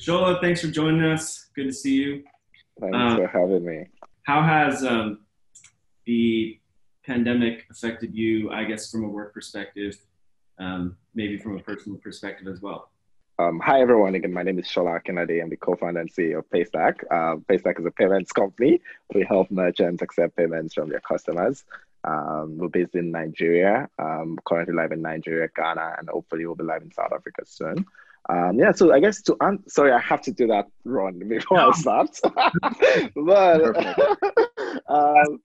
Shola, thanks for joining us. Good to see you. Thanks um, for having me. How has um, the pandemic affected you, I guess, from a work perspective, um, maybe from a personal perspective as well? Um, hi, everyone. Again, my name is Shola Akinlade. I'm the co-founder and CEO of Paystack. Uh, Paystack is a payments company. We help merchants accept payments from their customers. Um, we're based in Nigeria, um, currently live in Nigeria, Ghana, and hopefully we'll be live in South Africa soon. Um, yeah, so I guess to answer, sorry, I have to do that run before no. I start. but um,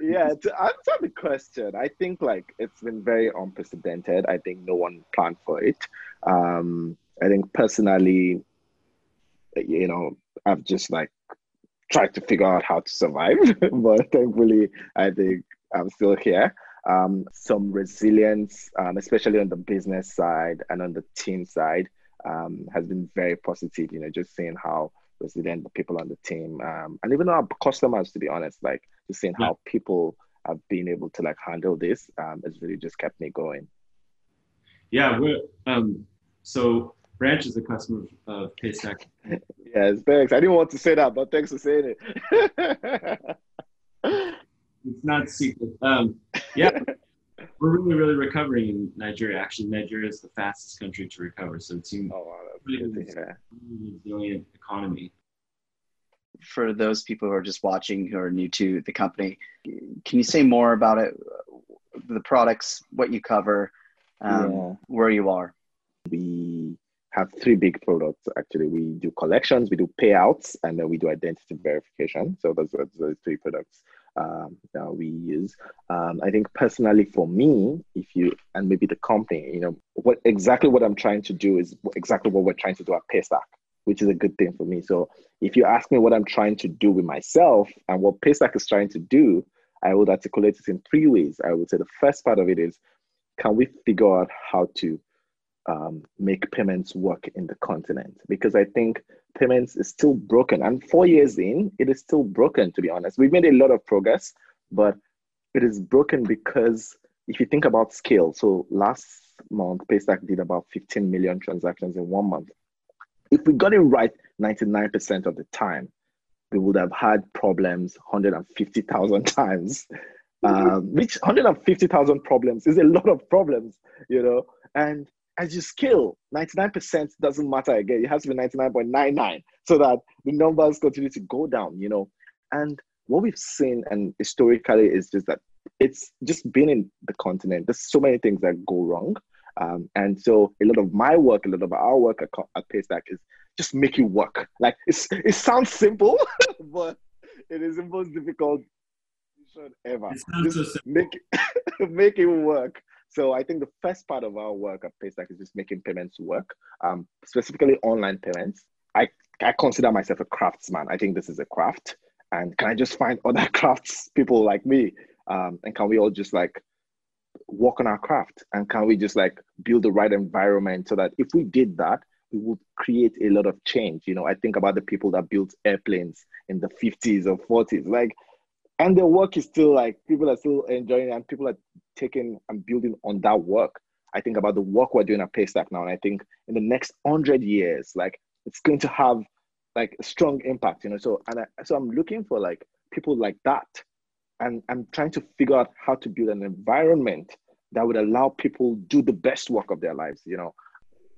yeah, to answer the question, I think like it's been very unprecedented. I think no one planned for it. Um, I think personally, you know, I've just like tried to figure out how to survive, but thankfully, I think I'm still here. Um, some resilience, um, especially on the business side and on the team side, um, has been very positive. You know, just seeing how resilient the people on the team, um, and even our customers, to be honest, like just seeing yeah. how people have been able to like handle this um, has really just kept me going. Yeah, we're um, so Branch is a customer of Paystack. yes, thanks. I didn't want to say that, but thanks for saying it. it's not secret. Um, yeah, we're really, really recovering in Nigeria. Actually, Nigeria is the fastest country to recover. So it seems oh, wow, really, really resilient economy. For those people who are just watching who are new to the company, can you say more about it? The products, what you cover, um, yeah. where you are. We have three big products actually. We do collections, we do payouts, and then we do identity verification. So those are the three products um, that we use. Um, I think personally for me, if you and maybe the company, you know, what exactly what I'm trying to do is exactly what we're trying to do at Paystack, which is a good thing for me. So if you ask me what I'm trying to do with myself and what Paystack is trying to do, I would articulate it in three ways. I would say the first part of it is, can we figure out how to um, make payments work in the continent because I think payments is still broken. And four years in, it is still broken, to be honest. We've made a lot of progress, but it is broken because if you think about scale, so last month, Paystack did about 15 million transactions in one month. If we got it right 99% of the time, we would have had problems 150,000 times. Um, which 150,000 problems is a lot of problems, you know. And as you scale, 99% doesn't matter again. It has to be 99.99 so that the numbers continue to go down, you know. And what we've seen and historically is just that it's just been in the continent. There's so many things that go wrong. Um, and so a lot of my work, a lot of our work at, at Paystack is just make it work. Like it's, it sounds simple, but it is the most difficult ever. Just so make, make it work. So I think the first part of our work at Paystack is just making payments work, um, specifically online payments. I, I consider myself a craftsman. I think this is a craft. And can I just find other crafts people like me? Um, and can we all just like work on our craft? And can we just like build the right environment so that if we did that, we would create a lot of change. You know, I think about the people that built airplanes in the 50s or 40s. Like and the work is still like people are still enjoying it and people are taking and building on that work. I think about the work we're doing at Paystack now, and I think in the next hundred years, like it's going to have like a strong impact, you know. So and I, so I'm looking for like people like that, and I'm trying to figure out how to build an environment that would allow people do the best work of their lives, you know.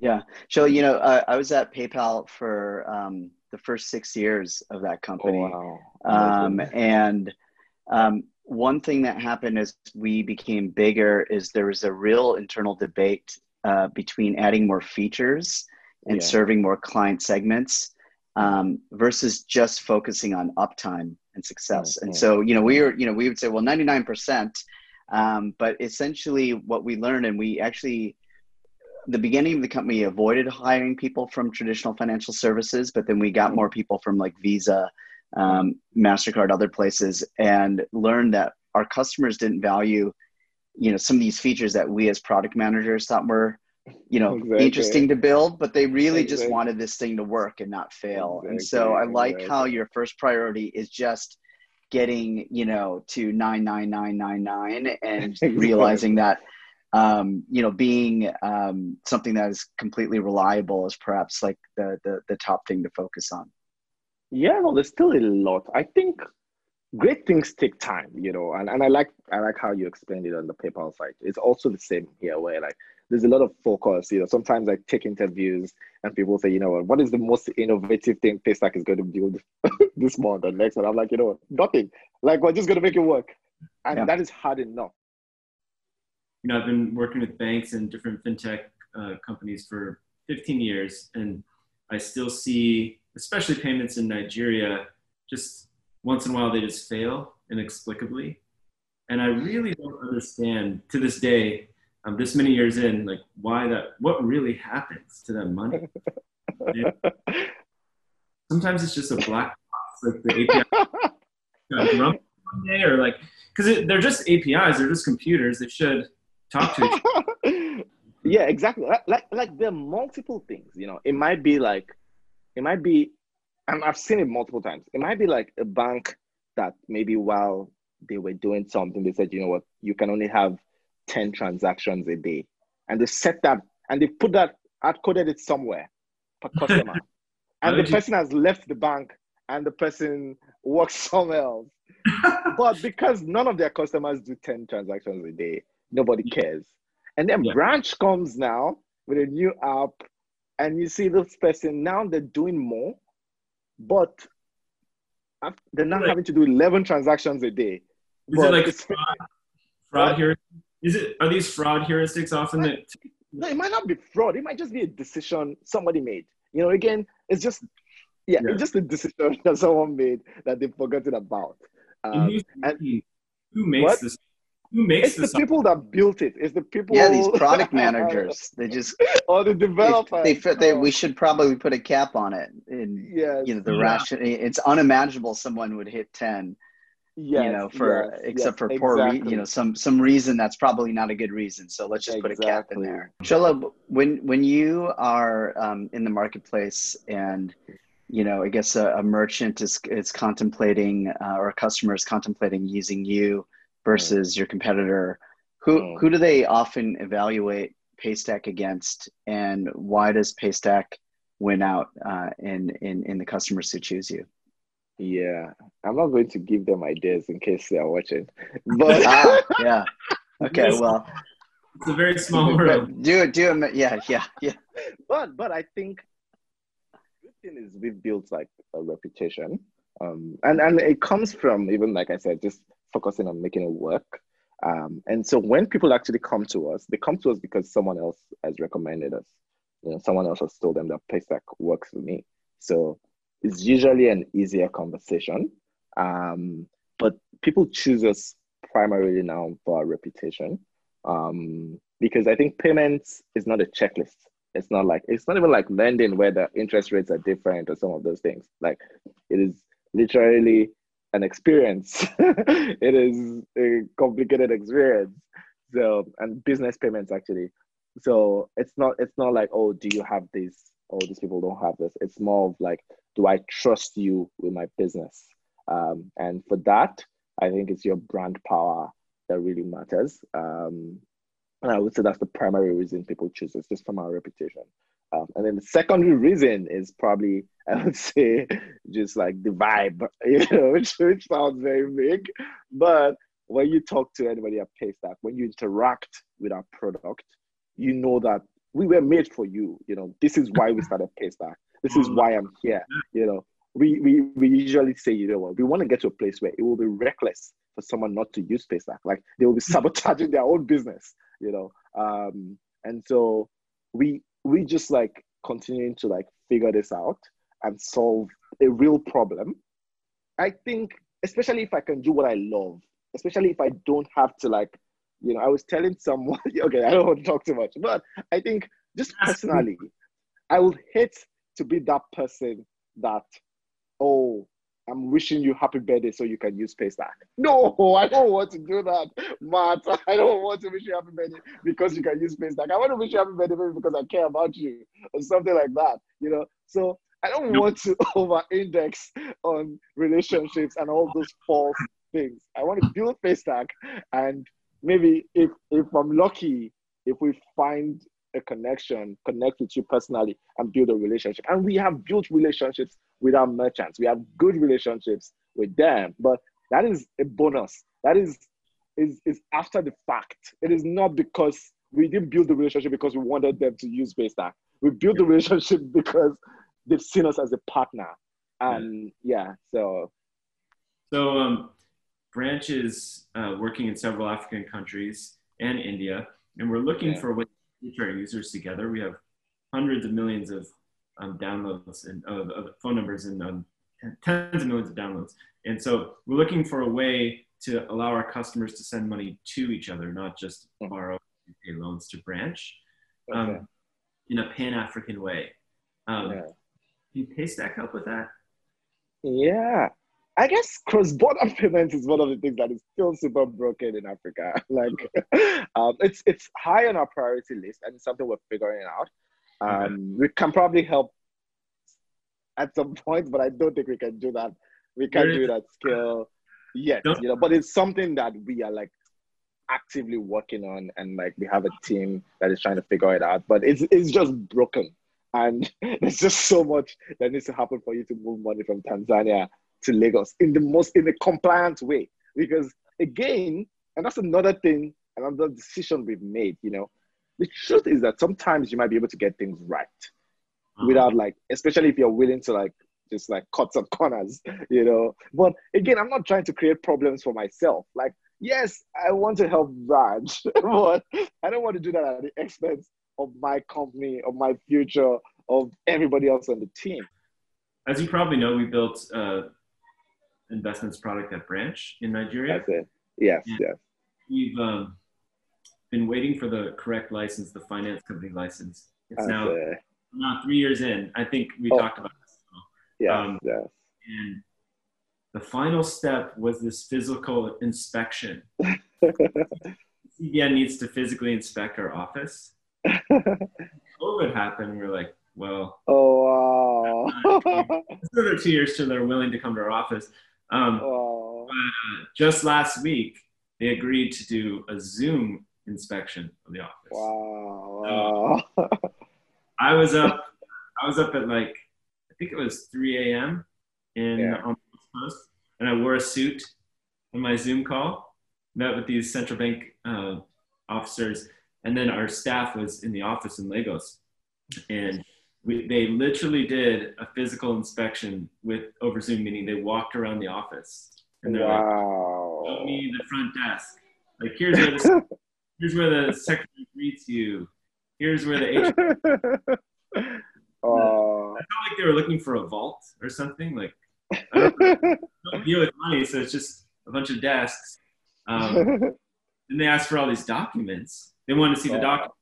Yeah, so you know, uh, I was at PayPal for um, the first six years of that company, oh, wow. um, and um, one thing that happened as we became bigger is there was a real internal debate uh, between adding more features and yeah. serving more client segments um, versus just focusing on uptime and success. And so, you know, we were, you know, we would say, well, 99%. Um, but essentially, what we learned, and we actually, the beginning of the company avoided hiring people from traditional financial services, but then we got more people from like Visa um, MasterCard, other places, and learned that our customers didn't value, you know, some of these features that we as product managers thought were, you know, exactly. interesting to build, but they really exactly. just wanted this thing to work and not fail. Exactly. And so I like how your first priority is just getting, you know, to 99999 and realizing that um, you know, being um, something that is completely reliable is perhaps like the, the the top thing to focus on. Yeah, no, there's still a lot. I think great things take time, you know, and, and I like I like how you explained it on the PayPal site. It's also the same here where like there's a lot of focus. You know, sometimes I take interviews and people say, you know what, what is the most innovative thing Paystack is going to build this month or next month? I'm like, you know, nothing. Like we're just going to make it work, and yeah. that is hard enough. You know, I've been working with banks and different fintech uh, companies for 15 years, and I still see, especially payments in Nigeria, just once in a while they just fail inexplicably. And I really don't understand to this day um, this many years in, like why that, what really happens to that money? Sometimes it's just a black box, like the API one day, or like, because they're just APIs, they're just computers. They should talk to each other. yeah, exactly. Like, like, like there are multiple things. You know, it might be like, it might be, and I've seen it multiple times. It might be like a bank that maybe while they were doing something, they said, you know what, you can only have 10 transactions a day. And they set that and they put that, hard coded it somewhere per customer. and the person has left the bank and the person works somewhere else. but because none of their customers do 10 transactions a day, nobody cares. And then yeah. Branch comes now with a new app, and you see this person now they're doing more, but they're not having to do 11 transactions a day. Is it like fraud, fraud here? Is it are these fraud heuristics often that? No, it might not be fraud. It might just be a decision somebody made. You know, again, it's just yeah, yeah. it's just a decision that someone made that they've forgotten about. Um, and, and who makes what? this? Who makes it's the people that built it. It's the people. Yeah, these product managers. they just or the developers. They, they, they, we should probably put a cap on it. In yeah, you know the yeah. ration. It's unimaginable someone would hit ten yes, you know, for yes, except yes, for poor, exactly. re- you know, some some reason that's probably not a good reason. So let's just exactly. put a cap in there. Shola, when when you are um, in the marketplace and you know, I guess a, a merchant is is contemplating uh, or a customer is contemplating using you versus your competitor. Who who do they often evaluate Paystack against, and why does Paystack win out uh, in in in the customers who choose you? Yeah, I'm not going to give them ideas in case they are watching. But ah, yeah, okay, well, it's a very small world. Do it, do it. Yeah, yeah, yeah. But but I think good thing is we've built like a reputation, um, and and it comes from even like I said, just focusing on making it work. Um, and so when people actually come to us, they come to us because someone else has recommended us. You know, someone else has told them that Paystack works for me. So it's usually an easier conversation. Um, but people choose us primarily now for our reputation. Um, because I think payments is not a checklist. It's not like it's not even like lending where the interest rates are different or some of those things. Like it is literally an experience. it is a complicated experience. So and business payments actually. So it's not it's not like oh do you have this oh, these people don't have this. It's more of like, do I trust you with my business? Um, and for that, I think it's your brand power that really matters. Um, and I would say that's the primary reason people choose us, just from our reputation. Um, and then the secondary reason is probably, I would say, just like the vibe, you know, which, which sounds very big. But when you talk to anybody at Paystack, when you interact with our product, you know that we were made for you. You know, this is why we started Paystack. This is why I'm here. You know, we, we, we usually say, you know what, we want to get to a place where it will be reckless for someone not to use Paystack. Like they will be sabotaging their own business, you know. Um, and so we we just like continuing to like figure this out and solve a real problem. I think, especially if I can do what I love, especially if I don't have to like you know, I was telling someone, okay, I don't want to talk too much, but I think just personally, I would hate to be that person that, oh, I'm wishing you happy birthday so you can use Paystack. No, I don't want to do that, Matt. I don't want to wish you happy birthday because you can use Paystack. I want to wish you happy birthday because I care about you or something like that, you know? So I don't nope. want to over index on relationships and all those false things. I want to build Paystack and maybe if if I'm lucky, if we find a connection, connect with you personally, and build a relationship. And we have built relationships with our merchants. We have good relationships with them, but that is a bonus. That is is is after the fact. It is not because we didn't build the relationship because we wanted them to use Paystack. We built the relationship because they've seen us as a partner. And yeah, yeah so so um, Branch is uh, working in several African countries and India, and we're looking yeah. for ways to reach our users together. We have hundreds of millions of um, downloads and of, of, phone numbers and um, tens of millions of downloads. And so we're looking for a way to allow our customers to send money to each other, not just hmm. borrow and pay loans to Branch, um, okay. in a Pan African way. Um, yeah. Can Paystack help with that? Yeah, I guess cross-border payments is one of the things that is still super broken in Africa. like, um, it's it's high on our priority list, and it's something we're figuring out. Um. We can probably help at some point, but I don't think we can do that. We can't do it at scale yet, you know. But it's something that we are like actively working on, and like we have a team that is trying to figure it out. But it's it's just broken, and there's just so much that needs to happen for you to move money from Tanzania to Lagos in the most in a compliant way. Because again, and that's another thing, another decision we've made, you know. The truth is that sometimes you might be able to get things right uh-huh. without like, especially if you're willing to like just like cut some corners, you know. But again, I'm not trying to create problems for myself. Like, yes, I want to help Raj, but I don't want to do that at the expense of my company, of my future, of everybody else on the team. As you probably know, we built uh, investments product at Branch in Nigeria. That's it. Yes, and yes. We've um, been waiting for the correct license, the finance company license. It's That's now it. now three years in. I think we oh. talked about this. Yeah, um, yes. And the final step was this physical inspection. CBN needs to physically inspect our office. COVID happened. We are like, well, oh wow! another two years till they're willing to come to our office. Um, oh. uh, just last week, they agreed to do a Zoom inspection of the office. Wow. wow. I was up. I was up at like I think it was 3 a.m. in yeah. on Post, and I wore a suit on my Zoom call. Met with these central bank uh, officers, and then our staff was in the office in Lagos, and we, they literally did a physical inspection with over Zoom, meeting. they walked around the office and they're wow. like, "Show me the front desk. Like here's where the here's where the secretary greets you. Here's where the HR." Oh. I felt like they were looking for a vault or something. Like I don't, don't deal with money, so it's just a bunch of desks. Um, and they asked for all these documents. They wanted to see the documents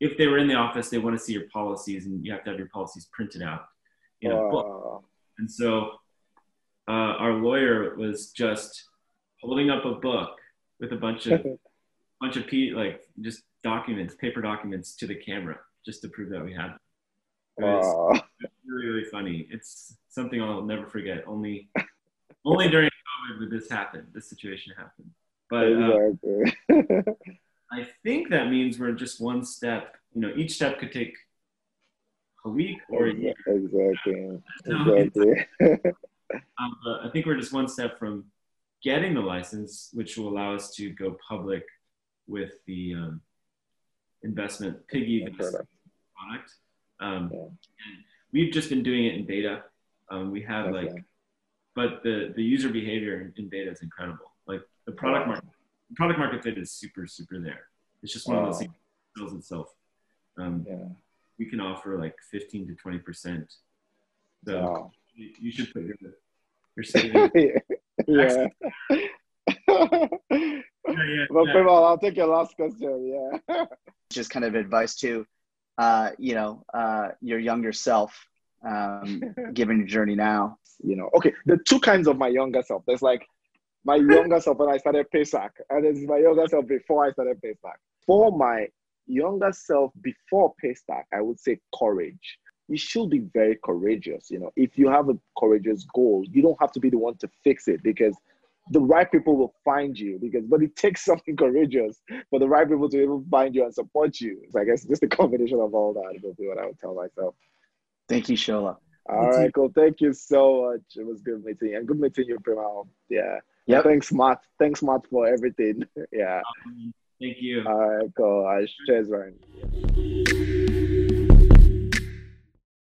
if they were in the office, they want to see your policies, and you have to have your policies printed out in a uh, book. And so, uh, our lawyer was just holding up a book with a bunch of bunch of p like just documents, paper documents to the camera, just to prove that we had. Uh, really really funny. It's something I'll never forget. Only only during COVID would this happen. This situation happened. But uh, I think that means we're just one step. You know, each step could take a week or a year. Exactly. Exactly. um, I think we're just one step from getting the license, which will allow us to go public with the um, investment piggy investment product. Um, yeah. And we've just been doing it in beta. Um, we have okay. like, but the the user behavior in beta is incredible. Like the product wow. market product market fit is super, super there. It's just one wow. of those things that sells itself. Um, yeah. We can offer like 15 to 20%. So wow. you, should put your, your savings. yeah. yeah, yeah, well, yeah. I'll take your last question. Yeah. Just kind of advice to, uh, you know, uh, your younger self, um, given your journey now. You know, okay, the two kinds of my younger self. There's like my younger self when I started Paystack, and this is my younger self before I started Paystack. For my younger self before Paystack, I would say courage. You should be very courageous. You know, if you have a courageous goal, you don't have to be the one to fix it because the right people will find you because but it takes something courageous for the right people to even find you and support you. So I guess just a combination of all that will be what I would tell myself. Thank you, Shola. All right, cool. Thank you so much. It was good meeting you and good meeting you, Primal. Yeah. Yeah. Thanks, Matt. Thanks, Matt, for everything. yeah. Um, thank you. All right, cool. All right, cheers, Ryan.